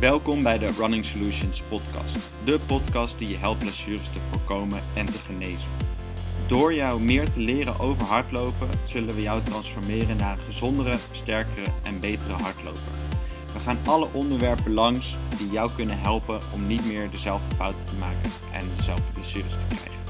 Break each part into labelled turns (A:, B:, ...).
A: Welkom bij de Running Solutions podcast. De podcast die je helpt blessures te voorkomen en te genezen. Door jou meer te leren over hardlopen, zullen we jou transformeren naar een gezondere, sterkere en betere hardloper. We gaan alle onderwerpen langs die jou kunnen helpen om niet meer dezelfde fouten te maken en dezelfde blessures te krijgen.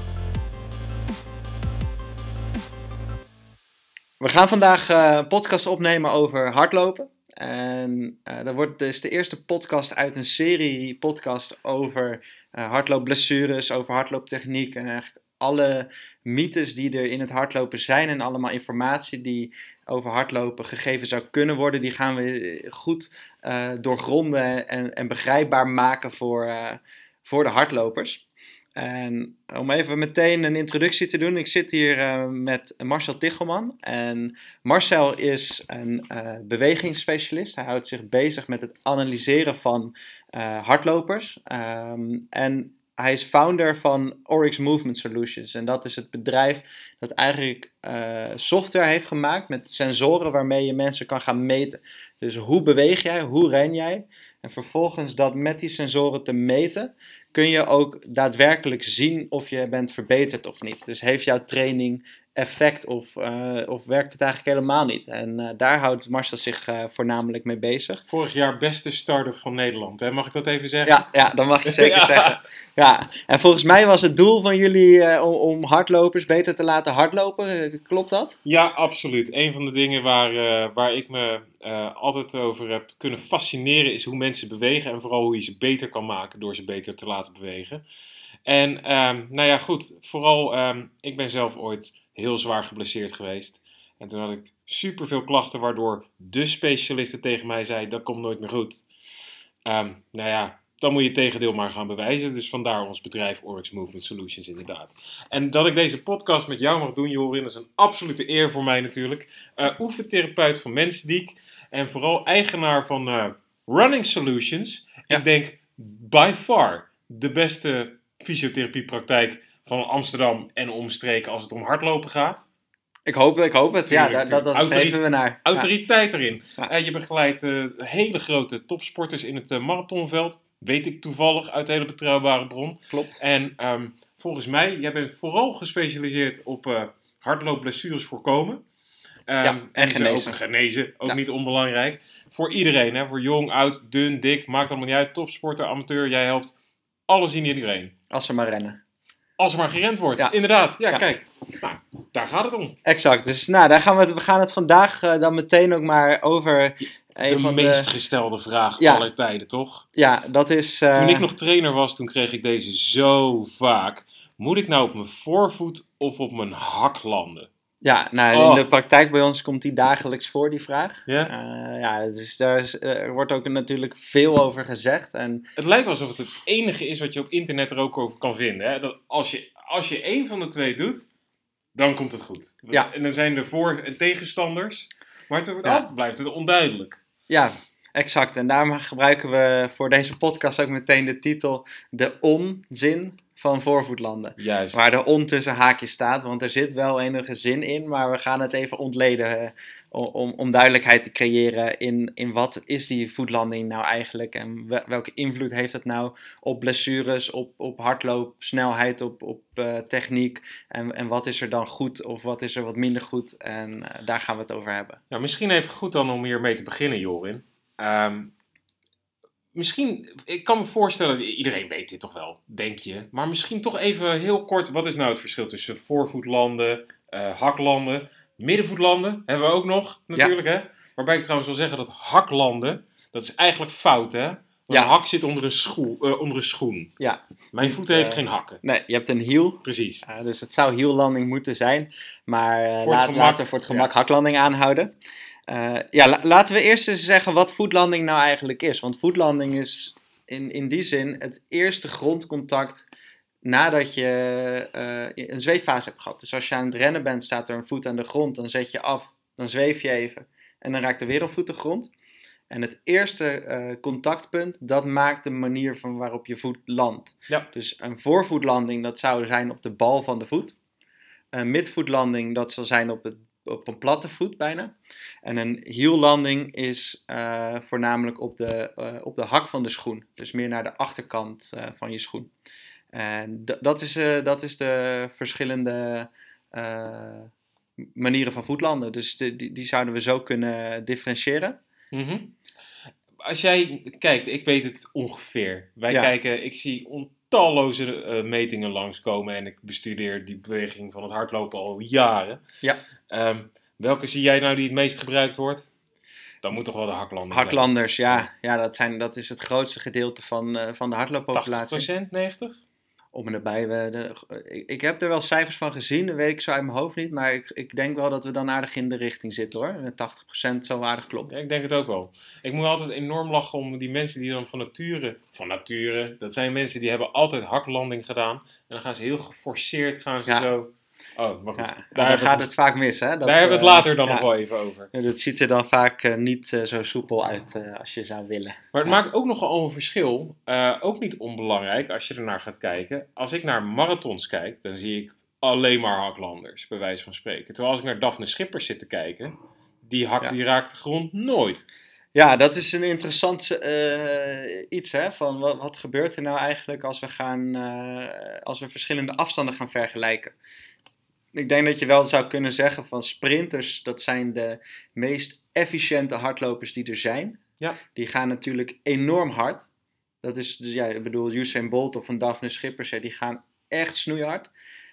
A: We gaan vandaag eh, een podcast opnemen over hardlopen. En uh, dat wordt dus de eerste podcast uit een serie podcast over uh, hardloopblessures, over hardlooptechniek en eigenlijk alle mythes die er in het hardlopen zijn en allemaal informatie die over hardlopen gegeven zou kunnen worden, die gaan we goed uh, doorgronden en, en begrijpbaar maken voor, voor de hardlopers. En om even meteen een introductie te doen, ik zit hier uh, met Marcel Tichelman. En Marcel is een uh, bewegingsspecialist. Hij houdt zich bezig met het analyseren van uh, hardlopers. Um, en hij is founder van Oryx Movement Solutions. En dat is het bedrijf dat eigenlijk software heeft gemaakt met sensoren waarmee je mensen kan gaan meten. Dus hoe beweeg jij, hoe ren jij? En vervolgens dat met die sensoren te meten, kun je ook daadwerkelijk zien of je bent verbeterd of niet. Dus heeft jouw training effect of, uh, of werkt het eigenlijk helemaal niet? En uh, daar houdt Marcel zich uh, voornamelijk mee bezig.
B: Vorig jaar beste starter van Nederland, hè? mag ik dat even zeggen?
A: Ja, ja dat mag je zeker ja. zeggen. Ja. En volgens mij was het doel van jullie om, om, hardlopers beter te laten hardlopen. Klopt dat?
B: Ja, absoluut. Een van de dingen waar, waar ik me altijd over heb kunnen fascineren is hoe mensen bewegen en vooral hoe je ze beter kan maken door ze beter te laten bewegen. En um, nou ja, goed, vooral um, ik ben zelf ooit heel zwaar geblesseerd geweest. En toen had ik super veel klachten, waardoor de specialisten tegen mij zei: dat komt nooit meer goed. Um, nou ja, dan moet je het tegendeel maar gaan bewijzen. Dus vandaar ons bedrijf Oryx Movement Solutions inderdaad. En dat ik deze podcast met jou mag doen, Jorin, is een absolute eer voor mij natuurlijk. Uh, oefentherapeut van Mensdiek en vooral eigenaar van uh, Running Solutions. Ja. Ik denk by far de beste fysiotherapiepraktijk van Amsterdam en omstreken als het om hardlopen gaat.
A: Ik hoop, ik hoop het. Tuurlijk, ja, dat, dat, dat streven we naar.
B: Autoriteit ja. erin. Ja. Uh, je begeleidt uh, hele grote topsporters in het uh, marathonveld. Weet ik toevallig uit hele betrouwbare bron.
A: Klopt.
B: En um, volgens mij, jij bent vooral gespecialiseerd op hardloopblessures voorkomen. Um,
A: ja, en,
B: en
A: genezen.
B: Ook genezen, ook niet onbelangrijk. Voor iedereen, hè? voor jong, oud, dun, dik, maakt allemaal niet uit. Topsporter, amateur, jij helpt alles in iedereen.
A: Als ze maar rennen.
B: Als er maar gerend wordt. Ja. Inderdaad. Ja, ja, kijk. Nou, daar gaat het om.
A: Exact. Dus nou, daar gaan we, we gaan het vandaag uh, dan meteen ook maar over.
B: de
A: van
B: meest de... gestelde vraag ja. aller tijden, toch?
A: Ja, dat is. Uh...
B: Toen ik nog trainer was, toen kreeg ik deze zo vaak. Moet ik nou op mijn voorvoet of op mijn hak landen?
A: Ja, nou,
B: Oh.
A: in de praktijk bij ons komt die dagelijks voor, die vraag.
B: Ja?
A: Uh, ja, dus daar is, er wordt ook natuurlijk veel over gezegd. En...
B: Het lijkt wel alsof het het enige is wat je op internet er ook over kan vinden. Hè? Dat als, je, als je één van de twee doet, dan komt het goed.
A: Ja.
B: En dan zijn er voor- en tegenstanders. Maar het wordt
A: Ja.
B: altijd blijft het onduidelijk.
A: Ja, exact. En daarom gebruiken we voor deze podcast ook meteen de titel De onzin van voorvoetlanden.
B: Juist.
A: Waar de on tussen haakjes staat, want er zit wel enige zin in, maar we gaan het even ontleden uh, om, om duidelijkheid te creëren in, in wat is die voetlanding nou eigenlijk en welke invloed heeft het nou op blessures, op, op hardloop, snelheid, op, op uh, techniek en, en wat is er dan goed of wat is er wat minder goed en uh, daar gaan we het over hebben.
B: Nou, misschien even goed dan om hier mee te beginnen, Jorin. Um, misschien, ik kan me voorstellen, iedereen weet dit toch wel, denk je. Maar misschien toch even heel kort, wat is nou het verschil tussen voorvoetlanden, uh, haklanden, middenvoetlanden, hebben we ook nog natuurlijk, ja. hè? Waarbij ik trouwens wil zeggen dat haklanden, dat is eigenlijk fout, hè? Want
A: Ja.
B: een hak zit onder een, schoen, uh, onder een schoen.
A: Ja.
B: Mijn voet heeft geen hakken.
A: Nee, je hebt een hiel.
B: Precies.
A: Uh, dus het zou hiellanding moeten zijn. Maar laat,
B: gemak,
A: laten we voor het gemak
B: ja.
A: haklanding aanhouden. Uh, ja, la- laten we eerst eens zeggen wat voetlanding nou eigenlijk is. Want voetlanding is in, in die zin het eerste grondcontact nadat je uh, een zweeffase hebt gehad. Dus als je aan het rennen bent, staat er een voet aan de grond. Dan zet je af, dan zweef je even. En dan raakt er weer een voet de grond. En het eerste uh, contactpunt, dat maakt de manier van waarop je voet landt.
B: Ja.
A: Dus een voorvoetlanding, dat zou zijn op de bal van de voet. Een midvoetlanding, dat zal zijn op het op een platte voet bijna. En een hiellanding is eh, voornamelijk op de, eh, op de hak van de schoen. Dus meer naar de achterkant eh, van je schoen. En dat is, dat is de verschillende manieren van voetlanden. Dus de, die, die zouden we zo kunnen differentiëren.
B: Mhm. Als jij kijkt, ik weet het ongeveer. Wij
A: Ja.
B: kijken, ik zie ontalloze eh, metingen langskomen en ik bestudeer die beweging van het hardlopen al jaren.
A: Ja.
B: Ehm, welke zie jij nou die het meest gebruikt wordt? Dan moet toch wel de haklanding zijn.
A: Haklanders, ja, ja dat, zijn, dat is het grootste gedeelte van, eh, van de hardlooppopulatie.
B: 80%, 90%?
A: Om en nabij. We, de, ik, heb er wel cijfers van gezien, dat weet ik zo uit mijn hoofd niet. Maar ik, ik denk wel dat we dan aardig in de richting zitten hoor. Met 80% zo aardig klopt.
B: Ja, ik denk het ook wel. Ik moet altijd enorm lachen om die mensen die dan van nature... Van nature, dat zijn mensen die hebben altijd haklanding gedaan. En dan gaan ze heel geforceerd, gaan ze
A: Ja.
B: zo... Oh, maar goed.
A: Ja,
B: daar
A: gaat het vaak mis. Hè? Dat,
B: daar hebben we het
A: eh,
B: later dan
A: ja.
B: nog wel even over.
A: Dat ziet er dan vaak eh, niet eh, zo soepel uit als je zou willen.
B: Maar het
A: Ja.
B: maakt ook nogal een verschil. ook niet onbelangrijk als je ernaar gaat kijken. Als ik naar marathons kijk, dan zie ik alleen maar haklanders, bij wijze van spreken. Terwijl als ik naar Daphne Schippers zit te kijken, die hak die raakt de grond nooit.
A: Ja, dat is een interessant iets. Hè? Van wat, wat gebeurt er nou eigenlijk als we, gaan, als we verschillende afstanden gaan vergelijken? Ik denk dat je wel zou kunnen zeggen van sprinters, dat zijn de meest efficiënte hardlopers die er zijn.
B: Ja.
A: Die gaan natuurlijk enorm hard. Dat is, dus ja, ik bedoel, Usain Bolt of een Daphne Schippers, die gaan echt snoeihard.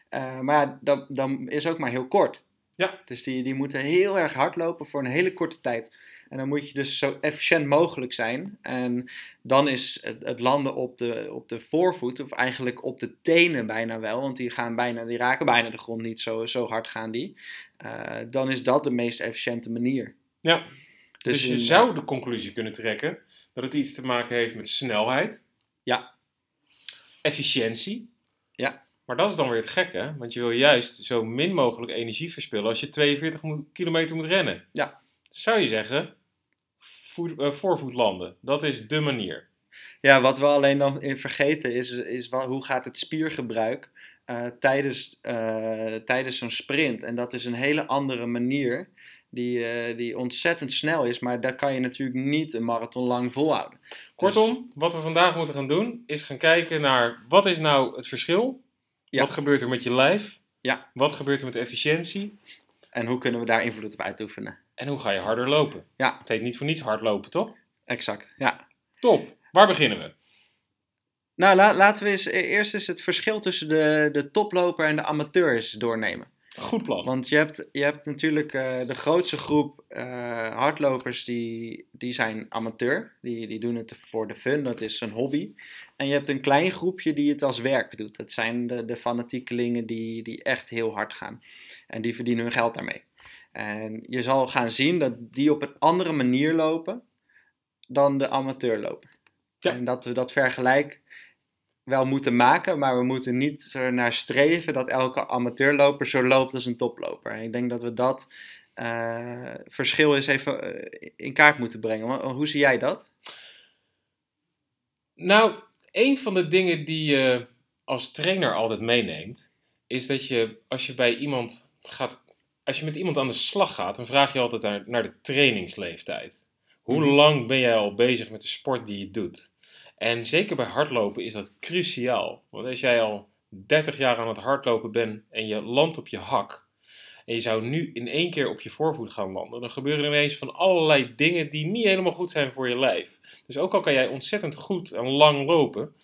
A: Eh, maar dat, dat is ook maar heel kort.
B: Ja.
A: Dus die, die moeten heel erg hard lopen voor een hele korte tijd. En dan moet je dus zo efficiënt mogelijk zijn. En dan is het, landen op de, op de voorvoet, of eigenlijk op de tenen bijna wel, want die, gaan bijna, die raken bijna de grond niet, zo, zo hard gaan die. Eh, dan is dat de meest efficiënte manier.
B: Ja. Dus, je
A: in-
B: zou de conclusie kunnen trekken dat het iets te maken heeft met snelheid.
A: Ja.
B: Efficiëntie.
A: Ja.
B: Maar dat is dan weer het gekke, want je wil juist zo min mogelijk energie verspillen als je 42 moet- kilometer moet rennen.
A: Ja.
B: Zou je zeggen, voorvoet landen, dat is de manier.
A: Ja, wat we alleen dan in vergeten is, is wel, hoe gaat het spiergebruik eh, tijdens, eh, tijdens zo'n sprint. En dat is een hele andere manier die, eh, die ontzettend snel is, maar daar kan je natuurlijk niet een marathon lang volhouden.
B: Kortom, wat we vandaag moeten gaan doen, is gaan kijken naar wat is nou het verschil?
A: Ja.
B: Wat gebeurt er met je lijf?
A: Ja.
B: Wat gebeurt er met efficiëntie?
A: En hoe kunnen we daar invloed op uitoefenen?
B: En hoe ga je harder lopen?
A: Ja.
B: Het heet niet voor niets hardlopen, toch?
A: Exact, ja.
B: Top. Waar beginnen we?
A: Nou, la- laten we eens e- eerst eens het verschil tussen de, de toploper en de amateurs doornemen.
B: Goed plan.
A: Want je hebt, je hebt natuurlijk eh, de grootste groep eh, hardlopers die, die zijn amateur. Die, die doen het voor de fun, dat is een hobby. En je hebt een klein groepje die het als werk doet. Dat zijn de, de fanatiekelingen die, die echt heel hard gaan. En die verdienen hun geld daarmee. En je zal gaan zien dat die op een andere manier lopen dan de amateurloper.
B: Ja.
A: En dat we dat vergelijk wel moeten maken, maar we moeten niet er naar streven dat elke amateurloper zo loopt als een toploper. En ik denk dat we dat eh, verschil eens even eh, in kaart moeten brengen. Hoe zie jij dat?
B: Nou, een van de dingen die je als trainer altijd meeneemt, is dat je als je bij iemand gaat, als je met iemand aan de slag gaat, dan vraag je altijd naar, naar de trainingsleeftijd. Hoe
A: Mhm.
B: lang ben jij al bezig met de sport die je doet? En zeker bij hardlopen is dat cruciaal. Want als jij al 30 jaar aan het hardlopen bent en je landt op je hak, en je zou nu in één keer op je voorvoet gaan landen, dan gebeuren er ineens van allerlei dingen die niet helemaal goed zijn voor je lijf. Dus ook al kan jij ontzettend goed en lang lopen,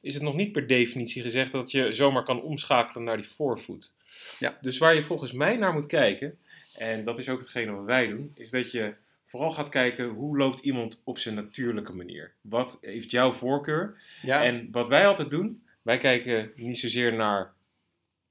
B: is het nog niet per definitie gezegd dat je zomaar kan omschakelen naar die voorvoet.
A: Ja.
B: Dus waar je volgens mij naar moet kijken, en dat is ook hetgene wat wij doen, is dat je vooral gaat kijken hoe loopt iemand op zijn natuurlijke manier. Wat heeft jouw voorkeur?
A: Ja,
B: En wat wij altijd doen, wij kijken niet zozeer naar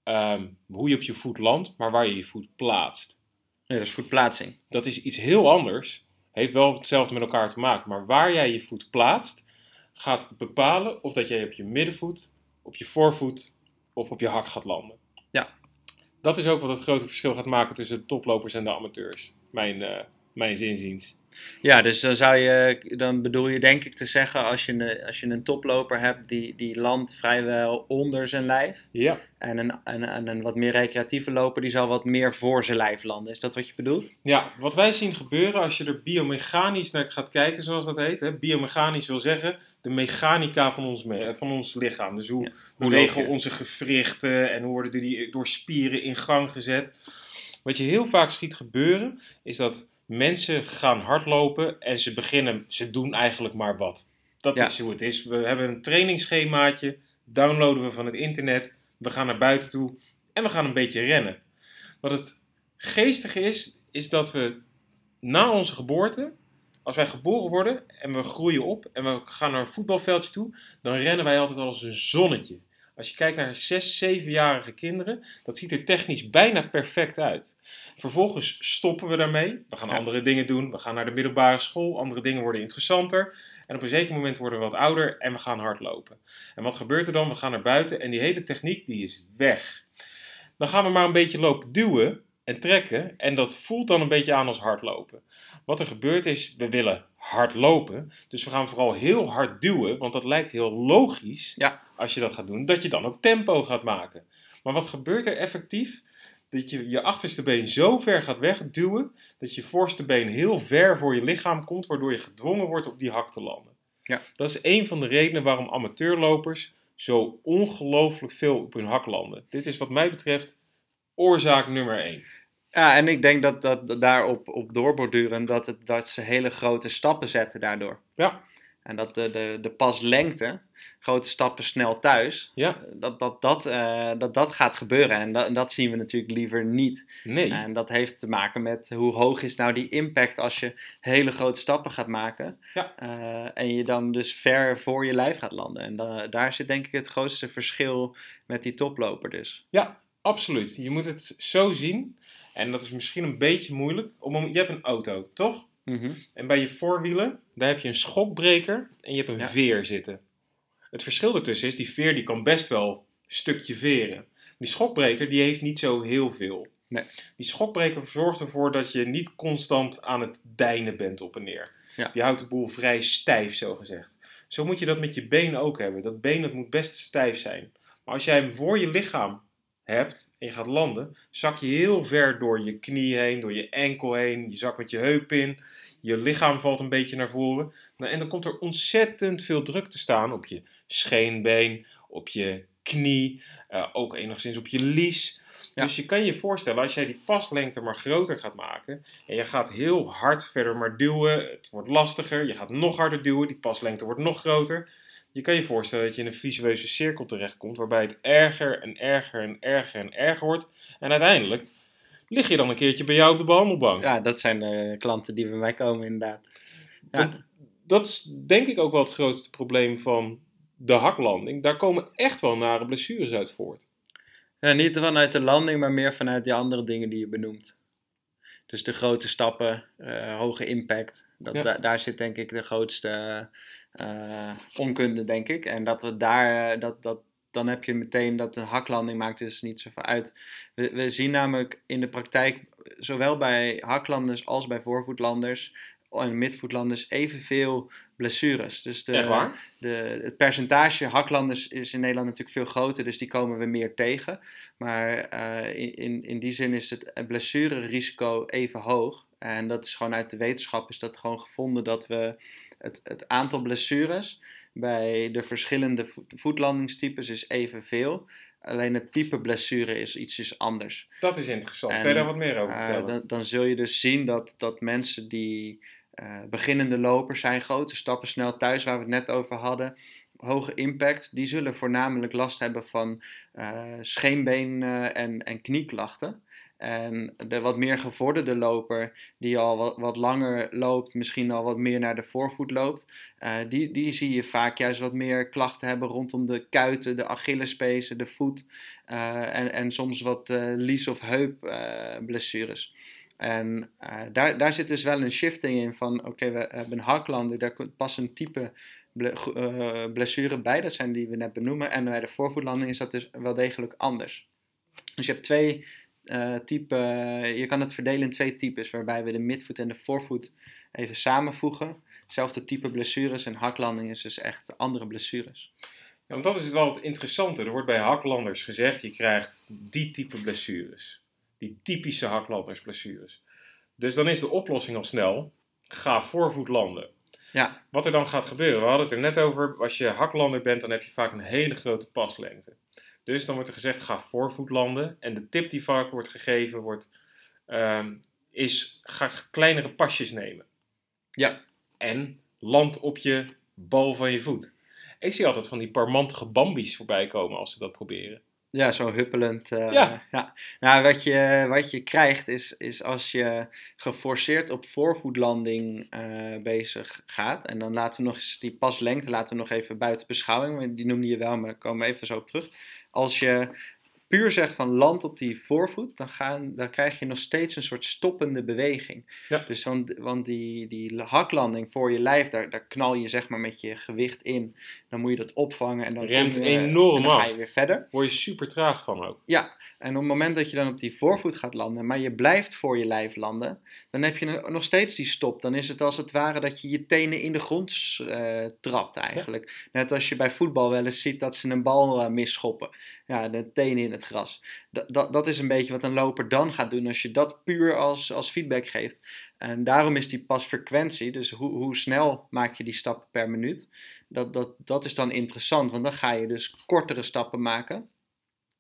B: ehm, hoe je op je voet landt, maar waar je je voet plaatst.
A: ja, dat is voetplaatsing.
B: Dat is iets heel anders. Heeft wel hetzelfde met elkaar te maken. Maar waar jij je voet plaatst, gaat bepalen of dat jij op je middenvoet, op je voorvoet of op je hak gaat landen. Dat is ook wat het grote verschil gaat maken tussen de toplopers en de amateurs. Mijn, eh, mijn zinziens.
A: Ja, dus dan, zou je, dan bedoel je denk ik te zeggen, als je een, als je een toploper hebt die, die landt vrijwel onder zijn lijf.
B: Ja.
A: En een, en, en een wat meer recreatieve loper die zal wat meer voor zijn lijf landen. Is dat wat je bedoelt?
B: Ja, wat wij zien gebeuren als je er biomechanisch naar gaat kijken, zoals dat heet. Hè? Biomechanisch wil zeggen de mechanica van ons, me- van ons lichaam. Dus hoe
A: Ja,
B: bewegen
A: loop je?
B: onze gewrichten en hoe worden die door spieren in gang gezet. Wat je heel vaak ziet gebeuren, is dat mensen gaan hardlopen en ze beginnen, ze doen eigenlijk maar wat. Dat
A: Ja.
B: is hoe het is. We hebben een trainingsschemaatje, downloaden we van het internet, we gaan naar buiten toe en we gaan een beetje rennen. Wat het geestige is, is dat we na onze geboorte, als wij geboren worden en we groeien op en we gaan naar een voetbalveldje toe, dan rennen wij altijd als een zonnetje. Als je kijkt naar 6, 7-jarige kinderen, dat ziet er technisch bijna perfect uit. Vervolgens stoppen we daarmee. We gaan
A: Ja.
B: andere dingen doen. We gaan naar de middelbare school. Andere dingen worden interessanter. En op een zeker moment worden we wat ouder en we gaan hardlopen. En wat gebeurt er dan? We gaan naar buiten en die hele techniek die is weg. Dan gaan we maar een beetje lopen duwen en trekken. En dat voelt dan een beetje aan als hardlopen. Wat er gebeurt is, we willen hard lopen. Dus we gaan vooral heel hard duwen, want dat lijkt heel logisch
A: Ja.
B: Als je dat gaat doen, dat je dan ook tempo gaat maken. Maar wat gebeurt er effectief? Dat je je achterste been zo ver gaat wegduwen, dat je voorste been heel ver voor je lichaam komt, waardoor je gedwongen wordt op die hak te landen.
A: Ja.
B: Dat is een van de redenen waarom amateurlopers zo ongelooflijk veel op hun hak landen. Dit is wat mij betreft oorzaak nummer 1.
A: Ja, en ik denk dat, dat, dat daarop op doorborduren dat, het, dat ze hele grote stappen zetten daardoor.
B: Ja.
A: En dat de, de, de paslengte, grote stappen snel thuis,
B: Ja,
A: dat dat, dat, eh, dat, dat gaat gebeuren. En dat, dat zien we natuurlijk liever niet.
B: nee.
A: En dat heeft te maken met hoe hoog is nou die impact als je hele grote stappen gaat maken.
B: Ja.
A: Eh, en je dan dus ver voor je lijf gaat landen. En da- daar zit denk ik het grootste verschil met die toploper dus.
B: Ja, absoluut. Je moet het zo zien. En dat is misschien een beetje moeilijk. Moment- je hebt een auto, toch?
A: Mhm.
B: En bij je voorwielen, daar heb je een schokbreker en je hebt een
A: Ja.
B: veer zitten. Het verschil ertussen is, die veer die kan best wel een stukje veren. Die schokbreker die heeft niet zo heel veel.
A: Nee.
B: Die schokbreker zorgt ervoor dat je niet constant aan het deinen bent op en neer.
A: Ja.
B: Die houdt de boel vrij stijf, zo gezegd. Zo moet je dat met je been ook hebben. Dat been dat moet best stijf zijn. Maar als jij hem voor je lichaam hebt en je gaat landen, zak je heel ver door je knie heen, door je enkel heen. Je zakt met je heup in. Je lichaam valt een beetje naar voren. Nou, en dan komt er ontzettend veel druk te staan op je scheenbeen, op je knie, eh, ook enigszins op je lies.
A: Ja.
B: Dus je kan je voorstellen, als jij die paslengte maar groter gaat maken en je gaat heel hard verder maar duwen, het wordt lastiger, je gaat nog harder duwen, die paslengte wordt nog groter. Je kan je voorstellen dat je in een visueuze cirkel terechtkomt waarbij het erger en erger en erger en erger wordt. En uiteindelijk lig je dan een keertje bij jou op de behandelbank.
A: Ja, dat zijn de klanten die bij mij komen inderdaad. Ja.
B: Dat is denk ik ook wel het grootste probleem van de haklanding. Daar komen echt wel nare blessures uit voort.
A: Ja, niet vanuit de landing, maar meer vanuit die andere dingen die je benoemt. Dus de grote stappen, eh, hoge impact. Dat,
B: Ja.
A: da- daar zit denk ik de grootste eh, onkunde, denk ik. En dat we daar, eh, dat, dat, dan heb je meteen dat een haklanding maakt dus niet zoveel uit. We, we zien namelijk in de praktijk, zowel bij haklanders als bij voorvoetlanders en midvoetlanders, evenveel blessures. Dus de,
B: Echt waar?
A: de, het percentage haklanders is in Nederland natuurlijk veel groter, dus die komen we meer tegen. Maar in, in, in die zin is het blessurerisico even hoog. En dat is gewoon uit de wetenschap is dat gewoon gevonden dat we het, het aantal blessures bij de verschillende vo- voetlandingstypes is evenveel. Alleen het type blessure is ietsjes anders.
B: Dat is interessant.
A: En,
B: Kan je daar wat meer over
A: Eh,
B: vertellen?
A: dan, dan zul je dus zien dat, dat mensen die eh, beginnende lopers zijn, grote stappen snel thuis, waar we het net over hadden, hoge impact, die zullen voornamelijk last hebben van eh, scheenbeen en, en knieklachten. En de wat meer gevorderde loper, die al wat, langer loopt, misschien al wat meer naar de voorvoet loopt, eh, die, die zie je vaak juist wat meer klachten hebben rondom de kuiten, de Achillespezen, de voet eh, en, en soms wat eh lies- of heupblessures. en daar, daar zit dus wel een shifting in van, oké, we hebben een haklander, daar past een type blessure bij, dat zijn die we net benoemen. En bij de voorvoetlanding is dat dus wel degelijk anders. Dus je hebt twee eh, type, je kan het verdelen in twee types, waarbij we de midvoet en de voorvoet even samenvoegen. Hetzelfde type blessures en haklanding is dus echt andere blessures.
B: Ja, want dat is wel het interessante. Er wordt bij haklanders gezegd, je krijgt die type blessures. Die typische haklandersblessures. Dus dan is de oplossing al snel, ga voorvoet landen.
A: Ja.
B: Wat er dan gaat gebeuren, we hadden het er net over, als je haklander bent, dan heb je vaak een hele grote paslengte. Dus dan wordt er gezegd, ga voorvoet landen. En de tip die vaak wordt gegeven, wordt, ehm, is ga kleinere pasjes nemen.
A: Ja.
B: En land op je bal van je voet. Ik zie altijd van die parmantige bambies voorbij komen als ze dat proberen.
A: Ja, zo huppelend. eh,
B: Ja.
A: ja. Nou, wat je, wat je krijgt is, is als je geforceerd op voorvoetlanding eh, bezig gaat. En dan laten we nog eens die paslengte laten we nog even buiten beschouwing. Die noemde je wel, maar daar komen we even zo op terug. Als je puur zegt van land op die voorvoet, dan, gaan, dan krijg je nog steeds een soort stoppende beweging.
B: Ja.
A: Dus want, want die, die haklanding voor je lijf, daar, daar knal je zeg maar met je gewicht in. Dan moet je dat opvangen en dan,
B: Remt
A: je-
B: enorm
A: en dan ga je weer verder.
B: Word je super traag van ook.
A: Ja, en op het moment dat je dan op die voorvoet gaat landen, maar je blijft voor je lijf landen, dan heb je nog steeds die stop. Dan is het als het ware dat je je tenen in de grond eh, trapt eigenlijk. Net als je bij voetbal wel eens ziet dat ze een bal eh, misschoppen. Ja, de tenen in het gras. Dat, dat, is een beetje wat een loper dan gaat doen als je dat puur als, als feedback geeft. En daarom is die pasfrequentie, dus hoe, hoe snel maak je die stappen per minuut, dat, dat, dat is dan interessant. Want dan ga je dus kortere stappen maken.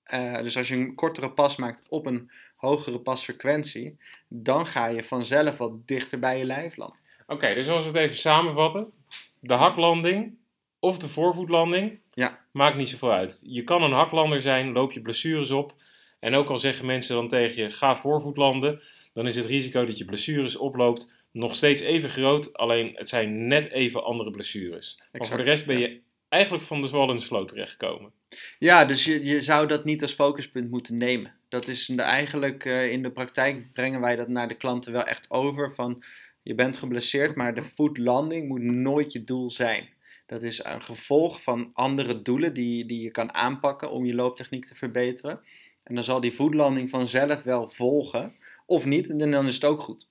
A: Eh, dus als je een kortere pas maakt op een hogere pasfrequentie, dan ga je vanzelf wat dichter bij je lijf landen.
B: Oké, dus als we het even samenvatten. De haklanding of de voorvoetlanding
A: Ja.
B: maakt niet zoveel uit. Je kan een haklander zijn, loop je blessures op. En ook al zeggen mensen dan tegen je, ga voorvoet landen. Dan is het risico dat je blessures oploopt nog steeds even groot. Alleen het zijn net even andere blessures. Maar voor de rest ben
A: ja.
B: je eigenlijk van de zwal in de sloot terechtgekomen.
A: Ja, dus je, je zou dat niet als focuspunt moeten nemen. Dat is de- eigenlijk eh, in de praktijk brengen wij dat naar de klanten wel echt over. Van je bent geblesseerd, maar de voetlanding moet nooit je doel zijn. Dat is een gevolg van andere doelen die, die je kan aanpakken om je looptechniek te verbeteren. En dan zal die voetlanding vanzelf wel volgen. Of niet, en dan is het ook goed.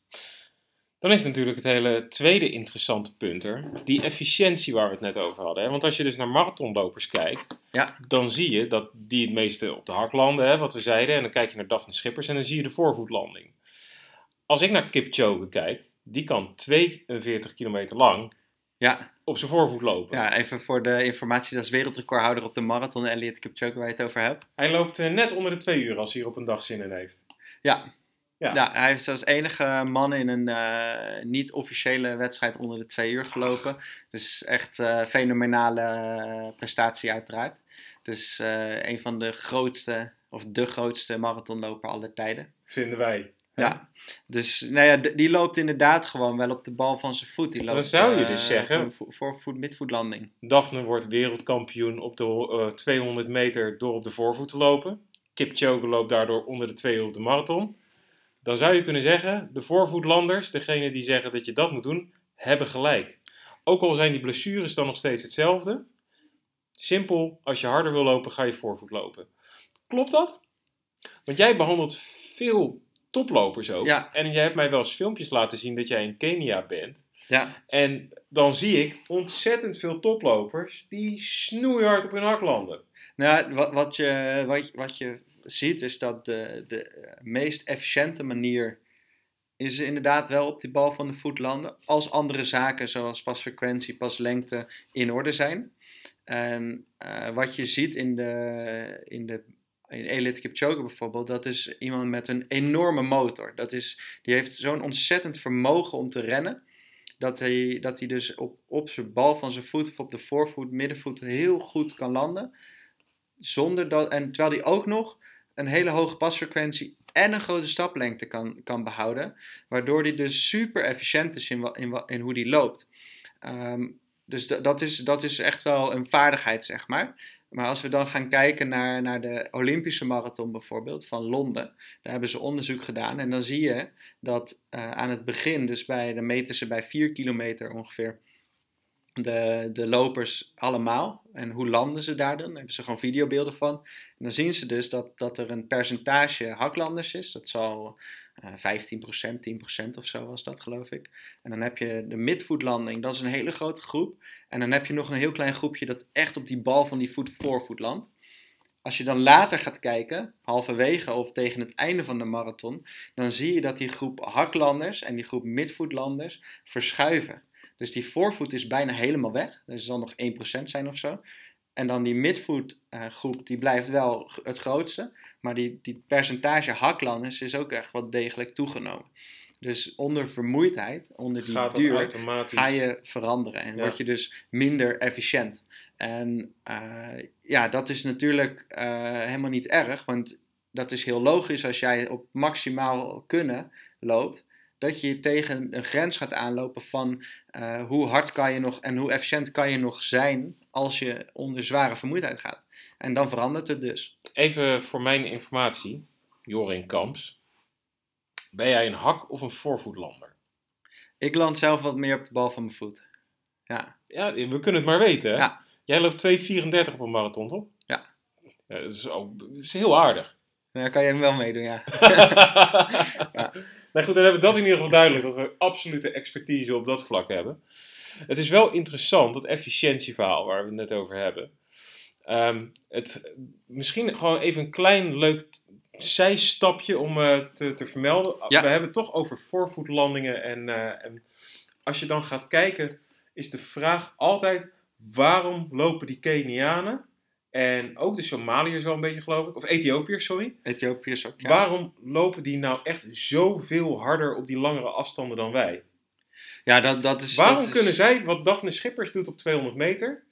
B: Dan is natuurlijk het hele tweede interessante punt er, die efficiëntie waar we het net over hadden. Hè? Want als je dus naar marathonlopers kijkt,
A: Ja.
B: dan zie je dat die het meeste op de hak landen, hè, wat we zeiden. En dan kijk je naar Daphne Schippers en dan zie je de voorvoetlanding. Als ik naar Kipchoge kijk, die kan 42 kilometer lang
A: Ja,
B: op zijn voorvoet lopen.
A: ja even voor de informatie, dat is wereldrecordhouder op de marathon, Elliot Kipchoge, waar je het over hebt.
B: Hij loopt eh, net onder de twee uur als hij er op een dag zin in heeft.
A: Ja.
B: Ja.
A: Ja. hij heeft als enige man in een eh, niet-officiële wedstrijd onder de twee uur gelopen. Dus echt eh, fenomenale prestatie uiteraard. Dus een van de grootste, of de grootste marathonloper aller tijden.
B: Vinden wij.
A: Ja, dus nou ja, die loopt inderdaad gewoon wel op de bal van zijn voet. Die
B: Dan
A: loopt,
B: zou je
A: eh,
B: dus zeggen-
A: Voor voet, midvoetlanding.
B: Daphne wordt wereldkampioen op de eh, 200 meter door op de voorvoet te lopen. Kipchoge loopt daardoor onder de twee op de marathon. Dan zou je kunnen zeggen, de voorvoetlanders, degene die zeggen dat je dat moet doen, hebben gelijk. Ook al zijn die blessures dan nog steeds hetzelfde. Simpel, als je harder wil lopen, ga je voorvoet lopen. Klopt dat? Want jij behandelt veel toplopers ook.
A: Ja.
B: En jij hebt mij wel eens filmpjes laten zien dat jij in Kenia bent.
A: Ja,
B: En dan zie ik ontzettend veel toplopers die snoeihard op hun hak landen.
A: Nou, wat, wat, je, wat, wat je ziet is dat de, de meest efficiënte manier is inderdaad wel op die bal van de voet landen. Als andere zaken zoals pasfrequentie, paslengte in orde zijn. En eh, wat je ziet in de, in de Elite Kipchoge bijvoorbeeld, dat is iemand met een enorme motor. Dat is, die heeft zo'n ontzettend vermogen om te rennen. Dat hij, dat hij dus op, op zijn bal van zijn voet of op de voorvoet, middenvoet heel goed kan landen. Zonder dat, en terwijl hij ook nog een hele hoge pasfrequentie en een grote staplengte kan, kan behouden. Waardoor hij dus super efficiënt is in, in, in hoe hij loopt. Ehm, dus da- dat, is, dat is echt wel een vaardigheid, zeg maar. Maar als we dan gaan kijken naar, naar de Olympische marathon bijvoorbeeld van Londen, daar hebben ze onderzoek gedaan. En dan zie je dat eh, aan het begin, dus bij de meten ze bij 4 kilometer ongeveer, de, de lopers allemaal. En hoe landen ze daar dan? Daar hebben ze gewoon videobeelden van. En dan zien ze dus dat, dat er een percentage haklanders is. Dat zal uh, 15%, 10% of zo was dat, geloof ik. En dan heb je de midvoetlanding, dat is een hele grote groep. En dan heb je nog een heel klein groepje dat echt op die bal van die voet voorvoet landt. Als je dan later gaat kijken, halverwege of tegen het einde van de marathon, dan zie je dat die groep haklanders en die groep midvoetlanders verschuiven. Dus die voorvoet is bijna helemaal weg. Er zal nog 1% zijn of zo. En dan die midvoet uh, groep, die blijft wel het grootste. Maar die, die percentage haklanders is ook echt wat degelijk toegenomen. Dus onder vermoeidheid, onder die
B: Gaat
A: duur,
B: automatisch.
A: ga je veranderen. En
B: Ja.
A: word je dus minder efficiënt. En uh, ja, dat is natuurlijk uh, helemaal niet erg. Want dat is heel logisch als jij op maximaal kunnen loopt dat je tegen een grens gaat aanlopen van uh, hoe hard kan je nog en hoe efficiënt kan je nog zijn als je onder zware vermoeidheid gaat. En dan verandert het dus.
B: Even voor mijn informatie, Jorin Kamps. Ben jij een hak- of een voorvoetlander?
A: Ik land zelf wat meer op de bal van mijn voet. Ja.
B: Ja, we kunnen het maar weten. Hè?
A: Ja.
B: Jij loopt 2,34 op een marathon, toch?
A: Ja.
B: ja dat, is ook, dat is heel aardig.
A: Daar kan je hem wel meedoen, ja.
B: ja. Nou goed, dan hebben we dat in ieder geval duidelijk, dat we absolute expertise op dat vlak hebben. Het is wel interessant, dat efficiëntieverhaal waar we het net over hebben. Um, het, misschien gewoon even een klein leuk zijstapje om uh, te, te, vermelden.
A: Ja.
B: We hebben het toch over voorvoetlandingen. En, uh, en als je dan gaat kijken, is de vraag altijd: waarom lopen die Kenianen en ook de Somaliërs wel een beetje, geloof ik. Of Ethiopiërs, sorry.
A: Ethiopiërs ook, ja.
B: Waarom lopen die nou echt zoveel harder op die langere afstanden dan wij?
A: Ja, dat, dat is...
B: Waarom
A: dat is...
B: kunnen zij, wat Daphne Schippers doet op 200 meter,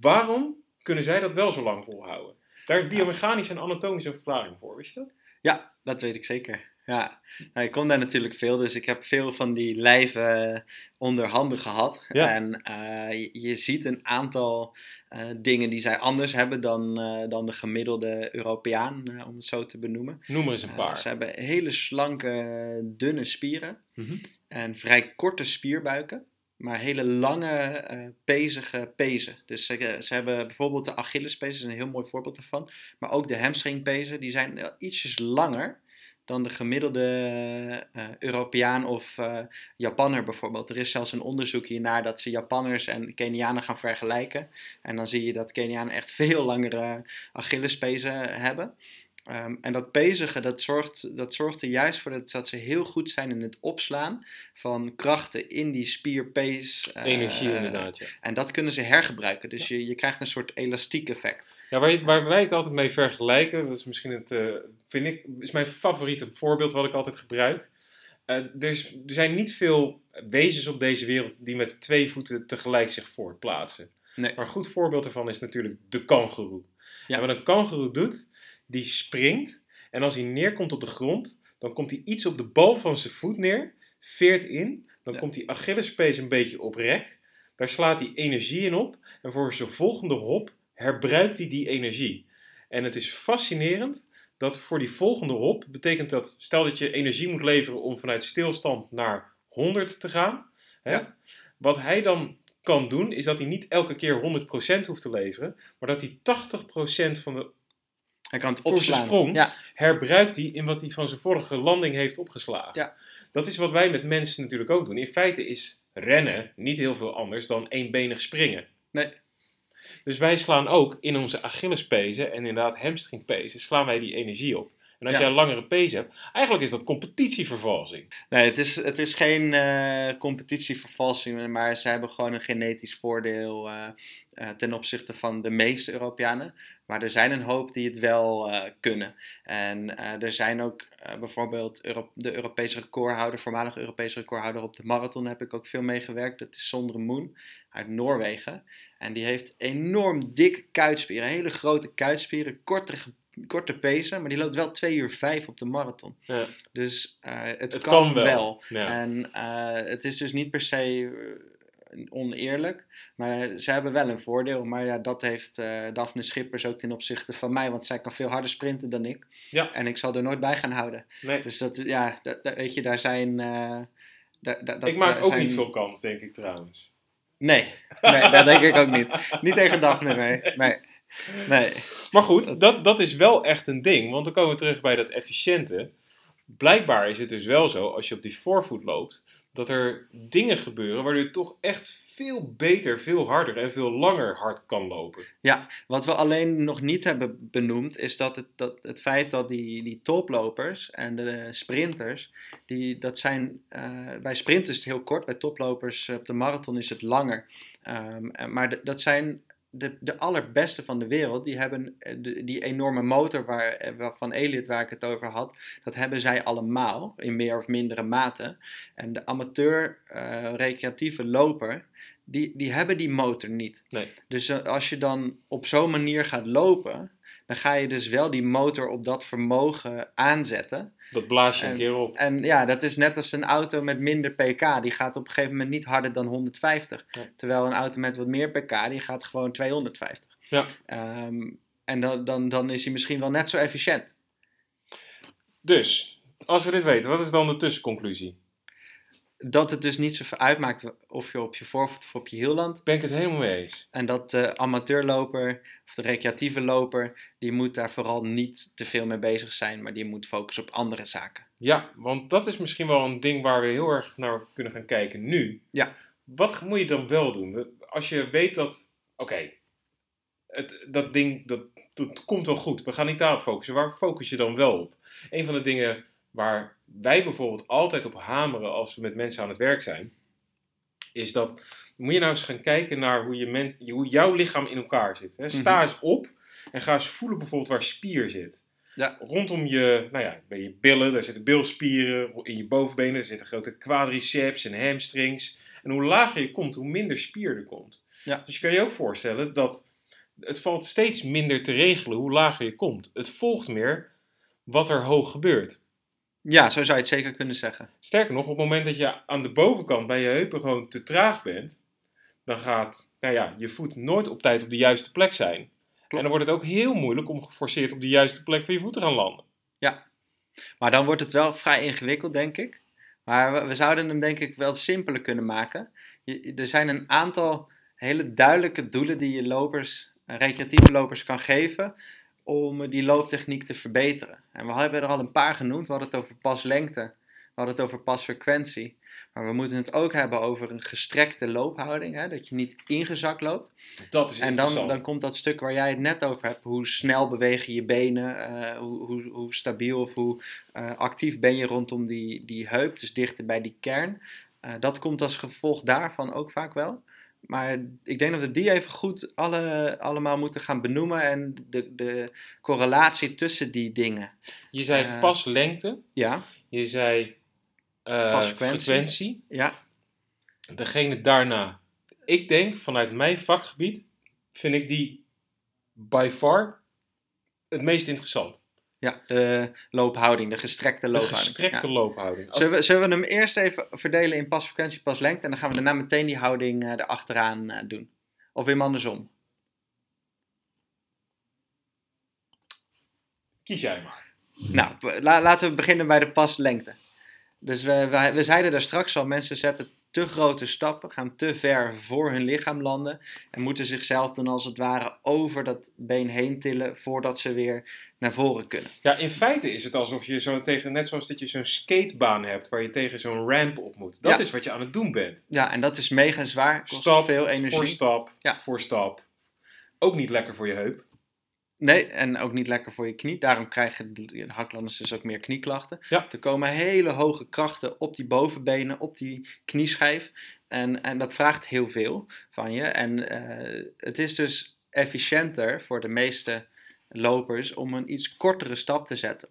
B: waarom kunnen zij dat wel zo lang volhouden? Daar is biomechanisch en anatomisch een verklaring voor, wist je dat?
A: Ja, dat weet ik zeker. Ja, nou, ik kon daar natuurlijk veel, dus ik heb veel van die lijven uh, onder handen gehad.
B: Ja.
A: En uh, je, je, ziet een aantal uh, dingen die zij anders hebben dan, dan de gemiddelde Europeaan, om het zo te benoemen.
B: Noem eens een paar.
A: ze hebben hele slanke, dunne spieren
B: mm
A: Mhm.
B: -hmm.
A: en vrij korte spierbuiken. Maar hele lange, pezige pezen. Dus ze, ze, hebben bijvoorbeeld de Achillespezen, is een heel mooi voorbeeld daarvan. Maar ook de hamstringpezen, die zijn ietsjes langer dan de gemiddelde uh, Europeaan of uh, Japanner bijvoorbeeld. Er is zelfs een onderzoek hiernaar dat ze Japanners en Kenianen gaan vergelijken. En dan zie je dat Kenianen echt veel langere Achillespezen hebben. Um, en dat pezige, dat zorgt, dat zorgt er juist voor dat, dat, ze heel goed zijn in het opslaan van krachten in die spierpees.
B: Uh, Energie inderdaad, ja.
A: En dat kunnen ze hergebruiken. Dus ja. je, je krijgt een soort elastiek effect.
B: Ja, waar, je, waar, wij het altijd mee vergelijken, dat is misschien het, uh, vind ik, is mijn favoriete voorbeeld wat ik altijd gebruik. Uh, er, is, er zijn niet veel wezens op deze wereld die met twee voeten tegelijk zich voortplaatsen.
A: Nee.
B: Maar een goed voorbeeld daarvan is natuurlijk de kangoeroe. Ja. En wat een kangoeroe doet, die springt en als hij neerkomt op de grond, dan komt hij iets op de bal van zijn voet neer, veert in, dan ja. komt die Achillespees een beetje op rek, daar slaat hij energie in op en voor zijn volgende hop herbruikt hij die energie. En het is fascinerend dat voor die volgende hop betekent dat, stel dat je energie moet leveren om vanuit stilstand naar 100 te gaan, hè,
A: Ja.
B: wat hij dan kan doen, is dat hij niet elke keer 100% hoeft te leveren, maar dat hij 80% van de
A: Hij kan het opslaan.
B: sprong.
A: Ja,
B: herbruikt hij in wat hij van zijn vorige landing heeft opgeslagen.
A: Ja.
B: Dat is wat wij met mensen natuurlijk ook doen. In feite is rennen niet heel veel anders dan eenbenig springen.
A: nee.
B: Dus wij slaan ook in onze Achillespezen en inderdaad hamstringpezen, slaan wij die energie op. En als
A: Ja.
B: jij een langere pees hebt, eigenlijk is dat competitievervalsing.
A: Nee, het is, het is geen eh, competitievervalsing, maar ze hebben gewoon een genetisch voordeel eh, eh, ten opzichte van de meeste Europeanen. Maar er zijn een hoop die het wel kunnen. En er zijn ook bijvoorbeeld Euro de Europese recordhouder, voormalig Europese recordhouder op de marathon, heb ik ook veel meegewerkt. Dat is Sondre Moen uit Noorwegen. En die heeft enorm dikke kuitspieren, hele grote kuitspieren, korte, korte pezen, maar die loopt wel 2 uur 5 op de marathon.
B: Ja.
A: Dus eh, het,
B: Het
A: kan, wel.
B: wel, ja.
A: En eh, het is dus niet per se eh, oneerlijk, maar ze hebben wel een voordeel. Maar ja, dat heeft eh Daphne Schippers ook ten opzichte van mij, want zij kan veel harder sprinten dan ik.
B: Ja.
A: En ik zal er nooit bij gaan houden.
B: Nee.
A: Dus dat, ja, dat, dat- weet je, daar zijn... daar, daar- dat,
B: ik maak ook
A: zijn-
B: niet veel kans, denk ik trouwens.
A: Nee, nee dat denk ik ook niet. Niet tegen Daphne, nee. nee. Nee.
B: Maar goed, dat, dat is wel echt een ding. Want dan komen we terug bij dat efficiënte. Blijkbaar is het dus wel zo, als je op die voorvoet loopt, dat er dingen gebeuren waardoor je toch echt veel beter, veel harder en veel langer hard kan lopen.
A: Ja, wat we alleen nog niet hebben benoemd is dat het, dat het feit dat die, die toplopers en de sprinters, die, dat zijn, uh, bij sprinters is het heel kort, bij toplopers op de marathon is het langer. Um, maar dat zijn de, de allerbeste van de wereld, die hebben eh, die enorme motor waar, eh, van Elite waar ik het over had, dat hebben zij allemaal in meer of mindere mate. En de amateur uh, recreatieve loper, die, die hebben die motor niet.
B: Nee.
A: Dus als je dan op zo'n manier gaat lopen, dan ga je dus wel die motor op dat vermogen aanzetten.
B: Dat blaas je een keer op.
A: En ja, dat is net als een auto met minder pk. Die gaat op een gegeven moment niet harder dan 150. Terwijl een auto met wat meer pk, die gaat gewoon 250.
B: Ja.
A: Um, en dan, dan, dan is hij misschien wel net zo efficiënt.
B: Dus, als we dit weten, wat is dan de tussenconclusie?
A: Dat het dus niet zoveel uitmaakt of je op je voorvoet of op je hielland.
B: Ben ik het helemaal mee eens.
A: En dat de amateurloper of de recreatieve loper, die moet daar vooral niet te veel mee bezig zijn, maar die moet focussen op andere zaken.
B: Ja, want dat is misschien wel een ding waar we heel erg naar kunnen gaan kijken nu.
A: Ja.
B: Wat moet je dan wel doen? Als je weet dat, oké, dat ding, dat, dat komt wel goed. We gaan niet daarop focussen. Waar focus je dan wel op? Een van de dingen waar wij bijvoorbeeld altijd op hameren als we met mensen aan het werk zijn, is dat moet je nou eens gaan kijken naar hoe, je mens, hoe jouw lichaam in elkaar zit. Hè? Sta mhm. eens op en ga eens voelen bijvoorbeeld waar spier zit.
A: Ja.
B: Rondom je, nou ja, bij je billen, daar zitten bilspieren. In je bovenbenen daar zitten grote quadriceps en hamstrings. En hoe lager je komt, hoe minder spier er komt.
A: Ja.
B: Dus je kan je ook voorstellen dat het valt steeds minder te regelen hoe lager je komt. Het volgt meer wat er hoog gebeurt.
A: Ja, zo zou je het zeker kunnen zeggen.
B: Sterker nog, op het moment dat je aan de bovenkant bij je heupen gewoon te traag bent, dan gaat nou ja, je voet nooit op tijd op de juiste plek zijn. En dan wordt het ook heel moeilijk om geforceerd op de juiste plek van je voet te gaan landen.
A: Ja, maar dan wordt het wel vrij ingewikkeld, denk ik. Maar we, zouden hem denk ik wel simpeler kunnen maken. er zijn een aantal hele duidelijke doelen die je lopers, recreatieve lopers kan geven om die looptechniek te verbeteren. En we hebben er al een paar genoemd. We hadden het over paslengte, we hadden het over pasfrequentie. Maar we moeten het ook hebben over een gestrekte loophouding. Hè? Dat je niet ingezakt loopt.
B: Dat is
A: en dan, dan komt dat stuk waar jij het net over hebt. Hoe snel bewegen je benen? Uh, hoe, hoe, hoe, stabiel of hoe uh, actief ben je rondom die, die heup? Dus dichter bij die kern. Uh, dat komt als gevolg daarvan ook vaak wel. Maar ik denk dat we die even goed alle, allemaal moeten gaan benoemen en de, de correlatie tussen die dingen.
B: Je zei uh, paslengte.
A: Ja.
B: Je zei uh, frequentie.
A: Ja.
B: Degene daarna. Ik denk vanuit mijn vakgebied vind ik die by far het meest interessant.
A: Ja, de loophouding, de gestrekte loophouding.
B: De gestrekte loophouding.
A: Zullen, we, zullen we hem eerst even verdelen in pasfrequentie, paslengte en dan gaan we daarna meteen die houding uh, erachteraan uh, doen? Of weer andersom?
B: Kies jij maar.
A: Nou, laten we beginnen bij de paslengte. Dus we, we, we zeiden daar straks al, mensen zetten te grote stappen, gaan te ver voor hun lichaam landen en moeten zichzelf dan als het ware over dat been heen tillen voordat ze weer naar voren kunnen.
B: Ja, in feite is het alsof je zo tegen, net zoals dat je zo'n skatebaan hebt waar je tegen zo'n ramp op moet. Dat is wat je aan het doen bent.
A: Ja, en dat is mega zwaar, kost
B: stap
A: veel energie.
B: voor stap ja. voor stap. Ook niet lekker voor je heup.
A: Nee, en ook niet lekker voor je knie. Daarom krijgen de haklanders dus ook meer knieklachten.
B: Ja.
A: Er komen hele hoge krachten op die bovenbenen, op die knieschijf. En, en dat vraagt heel veel van je. En uh, het is dus efficiënter voor de meeste lopers om een iets kortere stap te zetten.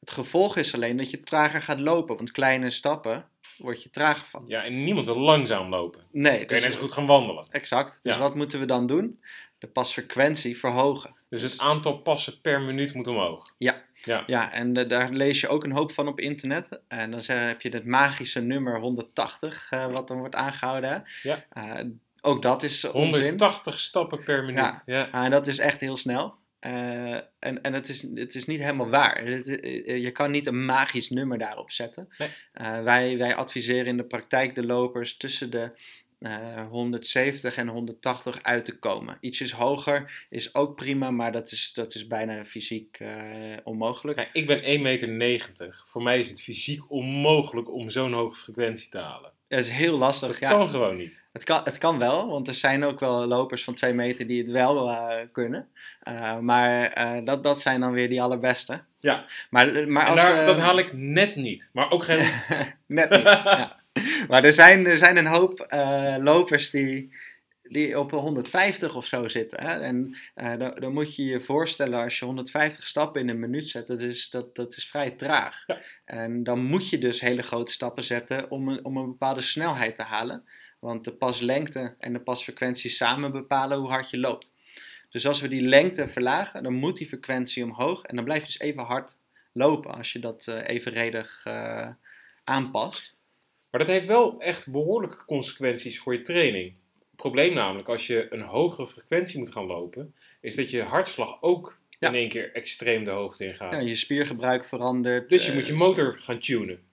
A: Het gevolg is alleen dat je trager gaat lopen, want kleine stappen word je trager van.
B: Ja, en niemand wil langzaam lopen.
A: Nee.
B: Dan kun je dus, net zo goed gaan wandelen.
A: Exact. Dus ja. wat moeten we dan doen? De pasfrequentie verhogen.
B: Dus het aantal passen per minuut moet omhoog.
A: Ja,
B: ja.
A: ja en daar lees je ook een hoop van op internet. En dan zeg, heb je het magische nummer 180, uh, wat dan wordt aangehouden.
B: Ja.
A: Uh, ook dat is onzin.
B: 180 stappen per minuut. Ja,
A: ja. en dat is echt heel snel. en en het, is, het is niet helemaal waar. Het, je kan niet een magisch nummer daarop zetten.
B: Nee.
A: wij, wij adviseren in de praktijk de lopers tussen de eh, 170 en 180 uit te komen. Ietsjes hoger is ook prima, maar dat is, dat is bijna fysiek eh, onmogelijk.
B: Ja, ik ben 1,90 meter. Voor mij is het fysiek onmogelijk om zo'n hoge frequentie te halen.
A: Dat is heel lastig.
B: Dat
A: ja.
B: kan gewoon niet.
A: Het kan, het kan wel, want er zijn ook wel lopers van 2 meter die het wel eh, kunnen. Eh, maar eh, dat, dat zijn dan weer die allerbeste.
B: Ja.
A: Maar, maar als
B: daar, dat haal ik net niet. Maar ook geen...
A: Net niet. ja. Maar er zijn, er zijn een hoop eh, lopers die, die op 150 of zo zitten. Hè? En eh, dan, dan moet je je voorstellen, als je 150 stappen in een minuut zet, dat is, dat, dat is vrij traag.
B: Ja.
A: En dan moet je dus hele grote stappen zetten om een, om een bepaalde snelheid te halen. Want de paslengte en de pasfrequentie samen bepalen hoe hard je loopt. Dus als we die lengte verlagen, dan moet die frequentie omhoog. En dan blijf je dus even hard lopen als je dat eh, evenredig aanpast.
B: Maar dat heeft wel echt behoorlijke consequenties voor je training. Het probleem namelijk, als je een hogere frequentie moet gaan lopen, is dat je hartslag ook
A: Ja.
B: in één keer extreem de hoogte in gaat.
A: Ja, je spiergebruik verandert.
B: dus je
A: eh,
B: moet je motor gaan tunen.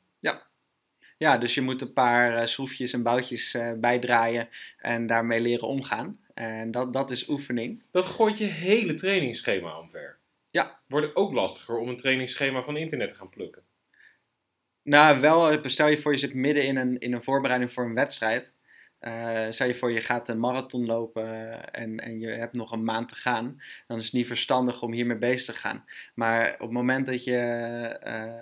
A: Ja, dus je moet een paar eh, schroefjes en boutjes eh, bijdraaien en daarmee leren omgaan. En dat, dat is oefening.
B: Dat gooit je hele trainingsschema omver.
A: Ja.
B: Wordt het ook lastiger om een trainingsschema van internet te gaan plukken.
A: Nou, wel, stel je voor je zit midden in een, in een voorbereiding voor een wedstrijd. Eh stel je voor je gaat een marathon lopen en, en je hebt nog een maand te gaan. Dan is het niet verstandig om hiermee bezig te gaan. Maar op het moment dat je eh,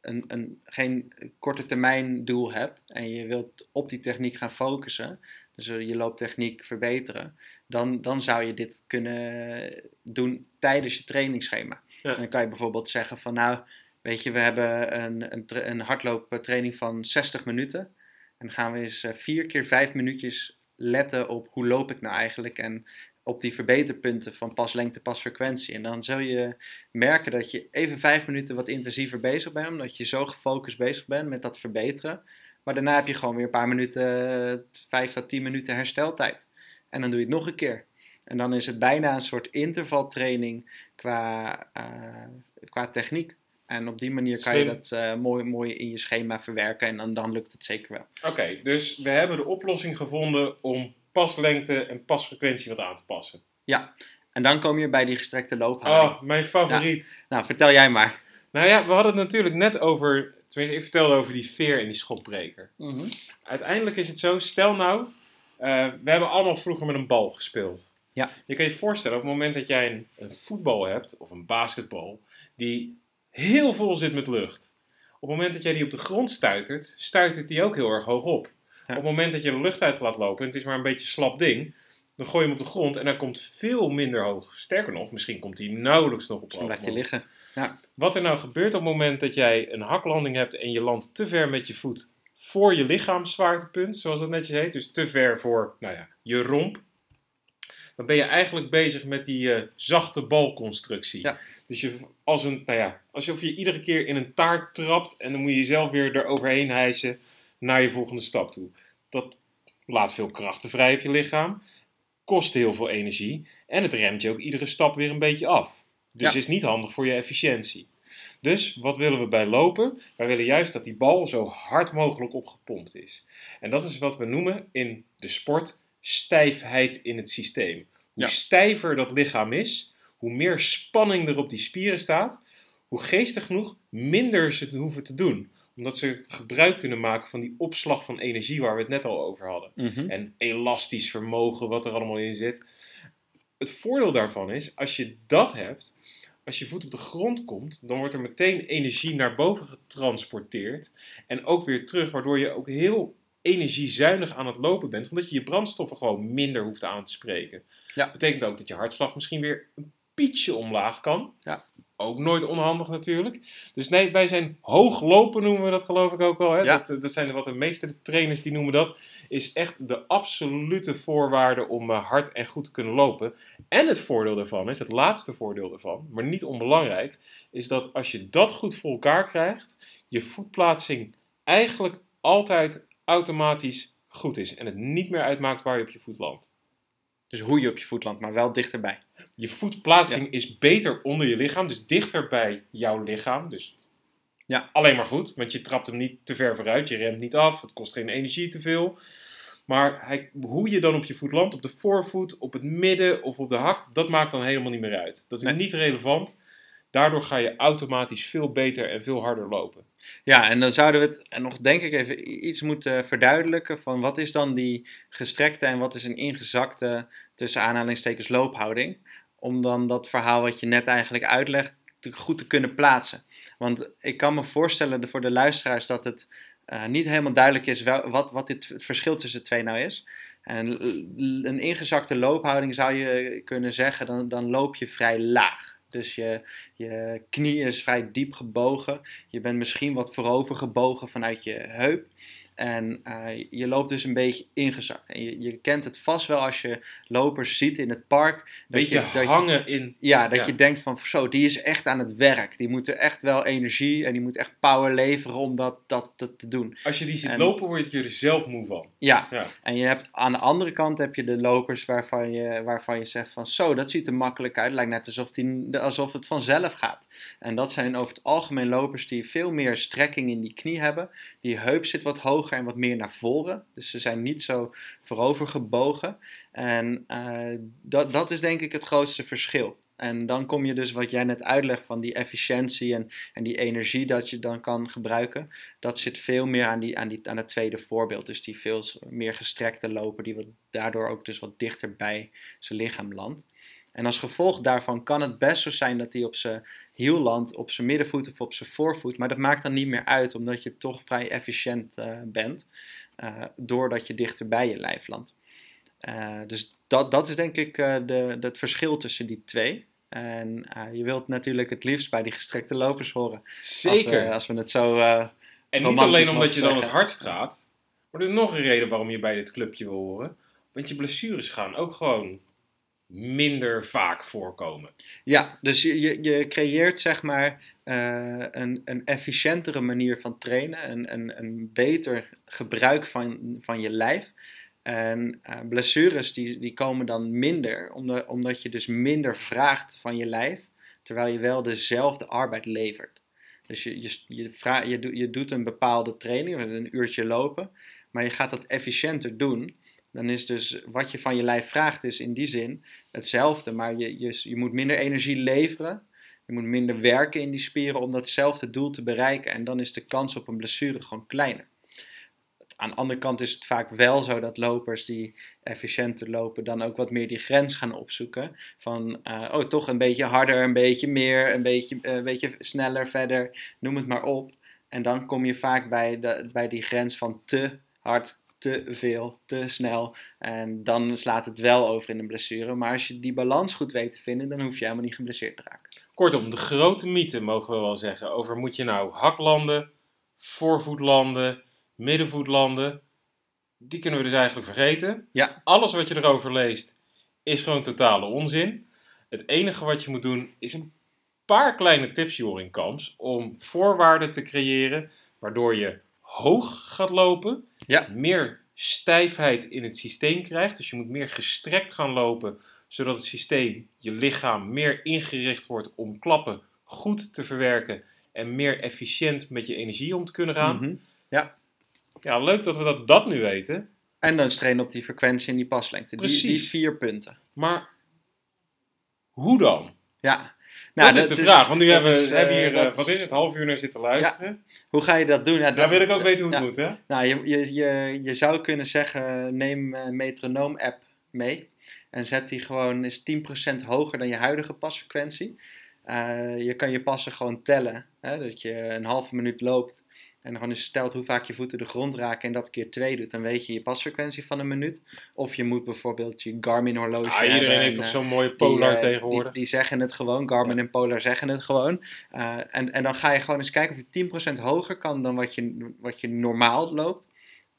A: een, een, geen korte termijn doel hebt en je wilt op die techniek gaan focussen, dus eh, je looptechniek verbeteren, dan, dan zou je dit kunnen doen tijdens je trainingsschema.
B: Ja.
A: En dan kan je bijvoorbeeld zeggen van nou, weet je, we hebben een, een, een hardlooptraining van 60 minuten. En dan gaan we eens eh, vier keer vijf minuutjes letten op hoe loop ik nou eigenlijk en op die verbeterpunten van paslengte, pasfrequentie. En dan zul je merken dat je even vijf minuten wat intensiever bezig bent, omdat je zo gefocust bezig bent met dat verbeteren. Maar daarna heb je gewoon weer een paar minuten, eh, vijf tot tien minuten hersteltijd. En dan doe je het nog een keer. En dan is het bijna een soort intervaltraining qua, eh, qua techniek. En op die manier kan je dat eh, mooi, mooi in je schema verwerken en dan, dan lukt het zeker wel.
B: Oké, dus we hebben de oplossing gevonden om paslengte en pasfrequentie wat aan te passen.
A: En dan kom je bij die gestrekte loophouding.
B: Oh, mijn favoriet.
A: Nou, vertel jij maar.
B: Nou ja, we hadden het natuurlijk net over, tenminste ik vertelde over die veer en die schokbreker. Uiteindelijk is het zo, stel nou, eh, we hebben allemaal vroeger met een bal gespeeld.
A: Ja.
B: Je kan je voorstellen, op het moment dat jij een, een voetbal hebt, of een basketbal, die heel vol zit met lucht. Op het moment dat jij die op de grond stuitert, stuitert die ook heel erg hoog op.
A: Ja.
B: Op het moment dat je de lucht uit laat lopen, en het is maar een beetje een slap ding, dan gooi je hem op de grond en dan komt veel minder hoog. Sterker nog, misschien komt hij nauwelijks nog op
A: blijft hij
B: omhoog.
A: liggen.
B: Wat er nou gebeurt op het moment dat jij een haklanding hebt en je landt te ver met je voet voor je lichaamszwaartepunt, zoals dat netjes heet, dus te ver voor nou ja, je romp, dan ben je eigenlijk bezig met die eh, zachte balconstructie.
A: Ja.
B: Dus je, als een, nou ja, alsof je iedere keer in een taart trapt en dan moet je jezelf weer eroverheen hijsen naar je volgende stap toe. Dat laat veel krachten vrij op je lichaam, kost heel veel energie en het remt je ook iedere stap weer een beetje af. Dus
A: Ja.
B: is niet handig voor je efficiëntie. Dus wat willen we bij lopen? Wij willen juist dat die bal zo hard mogelijk opgepompt is. En dat is wat we noemen in de sport stijfheid in het systeem. Hoe
A: Ja.
B: stijver dat lichaam is, hoe meer spanning er op die spieren staat, hoe geestig genoeg minder ze het hoeven te doen. Omdat ze gebruik kunnen maken van die opslag van energie waar we het net al over hadden
A: Mhm.
B: en elastisch vermogen, wat er allemaal in zit. Het voordeel daarvan is, als je dat hebt, als je voet op de grond komt, dan wordt er meteen energie naar boven getransporteerd en ook weer terug, waardoor je ook heel energiezuinig aan het lopen bent, omdat je je brandstoffen gewoon minder hoeft aan te spreken.
A: Ja.
B: Betekent ook dat je hartslag misschien weer een pietje omlaag kan.
A: Ja.
B: Ook nooit onhandig natuurlijk. Dus nee, wij zijn hoog lopen noemen we dat geloof ik ook wel. Hè?
A: Ja.
B: Dat, dat zijn wat de meeste trainers die noemen dat. Is echt de absolute voorwaarde om eh, hard en goed te kunnen lopen. En het voordeel daarvan is, het laatste voordeel daarvan, maar niet onbelangrijk, is dat als je dat goed voor elkaar krijgt, je voetplaatsing eigenlijk altijd automatisch goed is. En het niet meer uitmaakt waar je op je voet landt.
A: Dus hoe je op je voet landt, maar wel dichterbij.
B: Je voetplaatsing is beter onder je lichaam, dus dichter bij jouw lichaam. Dus
A: Ja.
B: alleen maar goed, want je trapt hem niet te ver vooruit, je remt niet af, het kost geen energie te veel. Maar hij, hoe je dan op je voet landt, op de voorvoet, op het midden of op de hak, dat maakt dan helemaal niet meer uit. Dat is
A: Nee.
B: niet relevant. Daardoor ga je automatisch veel beter en veel harder lopen.
A: Ja, en dan zouden we het nog denk ik even iets moeten verduidelijken van wat is dan die gestrekte en wat is een ingezakte tussen aanhalingstekens loophouding. Om dan dat verhaal wat je net eigenlijk uitlegt goed te kunnen plaatsen. Want ik kan me voorstellen voor de luisteraars dat het eh, niet helemaal duidelijk is wel, wat, wat dit, het verschil tussen de twee nou is. En een ingezakte loophouding zou je kunnen zeggen, dan, dan loop je vrij laag. Dus je, je knie is vrij diep gebogen. Je bent misschien wat voorover gebogen vanuit je heup. En eh, je loopt dus een beetje ingezakt. En je, je kent het vast wel als je lopers ziet in het park. Dat je, dat je-
B: hangen in.
A: ja, dat
B: Ja.
A: je denkt van zo, die is echt aan het werk. Die moet er echt wel energie en die moet echt power leveren om dat, dat, dat te doen.
B: Als je die ziet
A: En-
B: lopen, word je er zelf moe van.
A: Ja,
B: Ja.
A: en je hebt aan de andere kant heb je de lopers waarvan je, waarvan je zegt van zo, dat ziet er makkelijk uit. Lijkt net alsof, die, alsof het vanzelf gaat. En dat zijn over het algemeen lopers die veel meer strekking in die knie hebben. Die heup zit wat hoger en wat meer naar voren. Dus ze zijn niet zo voorover gebogen. En eh, dat, dat is denk ik het grootste verschil. En dan kom je dus wat jij net uitlegt van die efficiëntie en, en die energie dat je dan kan gebruiken. Dat zit veel meer aan, die, aan, die, aan het tweede voorbeeld. Dus die veel meer gestrekte loper, die wat, daardoor ook dus wat dichter bij zijn lichaam landt. En als gevolg daarvan kan het best zo zijn dat hij op zijn hiel landt, op zijn middenvoet of op zijn voorvoet. Maar dat maakt dan niet meer uit, omdat je toch vrij efficiënt eh, bent. eh, doordat je dichter bij je lijf landt. Eh, dus dat, dat is denk ik de, het verschil tussen die twee. En je wilt natuurlijk het liefst bij die gestrekte lopers horen.
B: Zeker.
A: Als we, als we het zo.
B: en niet alleen omdat je dan het hardst gaat. Maar er is nog een reden waarom je bij dit clubje wil horen. Want je blessures gaan ook gewoon minder vaak voorkomen.
A: Ja, dus je, je, je creëert zeg maar eh, een, een efficiëntere manier van trainen, een, een, een beter gebruik van, van je lijf. En eh, blessures die, die komen dan minder, omdat, omdat je dus minder vraagt van je lijf, terwijl je wel dezelfde arbeid levert. Dus je, je, je, vra- je, doet- je doet een bepaalde training, een uurtje lopen, maar je gaat dat efficiënter doen. Dan is dus wat je van je lijf vraagt, is in die zin hetzelfde, maar je, je, je moet minder energie leveren. Je moet minder werken in die spieren om datzelfde doel te bereiken. En dan is de kans op een blessure gewoon kleiner. Aan de andere kant is het vaak wel zo dat lopers die efficiënter lopen, dan ook wat meer die grens gaan opzoeken. Van, eh, oh, toch een beetje harder, een beetje meer, een beetje, eh, beetje sneller, verder, noem het maar op. En dan kom je vaak bij, de, bij die grens van te hard, te veel, te snel. En dan slaat het wel over in een blessure. Maar als je die balans goed weet te vinden, dan hoef je helemaal niet geblesseerd te raken.
B: Kortom, de grote mythe mogen we wel zeggen over moet je nou haklanden, voorvoetlanden, middenvoetlanden. Die kunnen we dus eigenlijk vergeten.
A: Ja.
B: Alles wat je erover leest is gewoon totale onzin. Het enige wat je moet doen is een paar kleine tips, Jorin Kams, om voorwaarden te creëren waardoor je hoog gaat lopen,
A: Ja.
B: meer stijfheid in het systeem krijgt. Dus je moet meer gestrekt gaan lopen, zodat het systeem, je lichaam, meer ingericht wordt om klappen goed te verwerken en meer efficiënt met je energie om te kunnen gaan.
A: Mhm.
B: Ja, leuk dat we dat, dat nu weten.
A: En dan trainen op die frequentie en die paslengte. Die, die
B: Precies.
A: vier punten.
B: Maar hoe dan?
A: Ja.
B: Dat is de vraag. Want nu hebben we
A: is,
B: hebben
A: eh,
B: hier, eh,
A: dat
B: wat is het, half uur naar zitten luisteren.
A: Hoe ga je dat doen? Ja,
B: Daar wil ik ook weten hoe het moet, hè?
A: Nou, je, je, je, je zou kunnen zeggen, neem een metronoom-app mee. En zet die gewoon eens 10% hoger dan je huidige pasfrequentie. Eh, je kan je passen gewoon tellen. Hè? Dat je een halve minuut loopt. En gewoon eens stelt hoe vaak je voeten de grond raken en dat keer twee doet. Dan weet je je pasfrequentie van een minuut. Of je moet bijvoorbeeld je Garmin horloge
B: Ah, iedereen
A: en,
B: heeft toch
A: eh,
B: zo'n mooie Polar
A: eh,
B: tegenwoordig.
A: Die, die zeggen het gewoon, Garmin en Polar zeggen het gewoon. Uh, en, en dan ga je gewoon eens kijken of je 10% hoger kan dan wat je, wat je normaal loopt.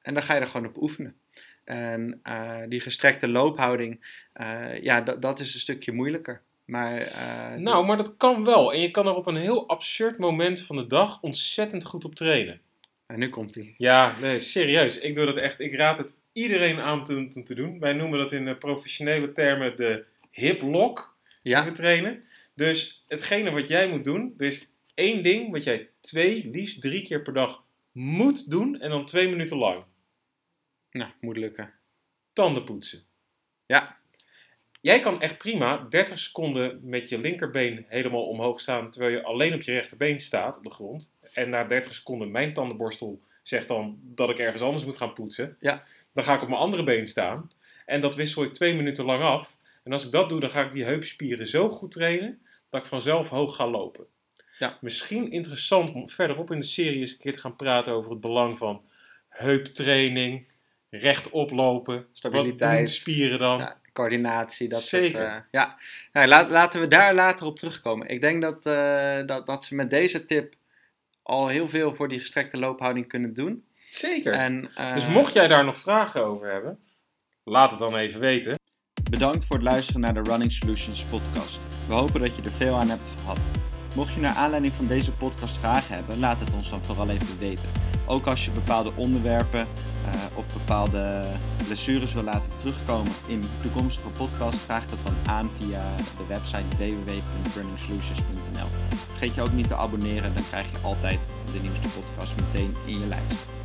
A: En dan ga je er gewoon op oefenen. En uh, die gestrekte loophouding, uh, ja, dat, dat is een stukje moeilijker. Maar, uh,
B: nou, maar dat kan wel. En je kan er op een heel absurd moment van de dag ontzettend goed op trainen.
A: En nu komt hij.
B: Ja, nee, serieus. Ik doe dat echt. Ik raad het iedereen aan te, te, te doen. Wij noemen dat in uh, professionele termen de hip lock.
A: Ja.
B: We trainen. Dus hetgene wat jij moet doen, er is één ding wat jij twee, liefst drie keer per dag moet doen. En dan twee minuten lang.
A: Nou, moet lukken.
B: tanden poetsen.
A: Ja.
B: Jij kan echt prima 30 seconden met je linkerbeen helemaal omhoog staan, terwijl je alleen op je rechterbeen staat op de grond. En na 30 seconden mijn tandenborstel zegt dan dat ik ergens anders moet gaan poetsen.
A: Ja.
B: Dan ga ik op mijn andere been staan. En dat wissel ik twee minuten lang af. En als ik dat doe, dan ga ik die heupspieren zo goed trainen dat ik vanzelf hoog ga lopen.
A: Ja.
B: Misschien interessant om verderop in de serie eens een keer te gaan praten over het belang van heuptraining, rechtop lopen. Wat
A: Stabiliteit.
B: doen spieren dan?
A: Ja, coördinatie, dat
B: Zeker.
A: soort... eh, ja, Nou, laten we daar later op terugkomen. Ik denk dat, eh, dat, dat ze met deze tip al heel veel voor die gestrekte loophouding kunnen doen.
B: Zeker.
A: En, eh,
B: dus mocht jij daar nog vragen over hebben, laat het dan even weten.
A: Bedankt voor het luisteren naar de Running Solutions podcast. We hopen dat je er veel aan hebt gehad. Mocht je naar aanleiding van deze podcast vragen hebben, laat het ons dan vooral even weten. Ook als je bepaalde onderwerpen eh, of bepaalde blessures wil laten terugkomen in toekomstige podcasts, vraag dat dan aan via de website www.runningsolutions.nl. Vergeet je ook niet te abonneren, dan krijg je altijd de nieuwste podcast meteen in je lijst.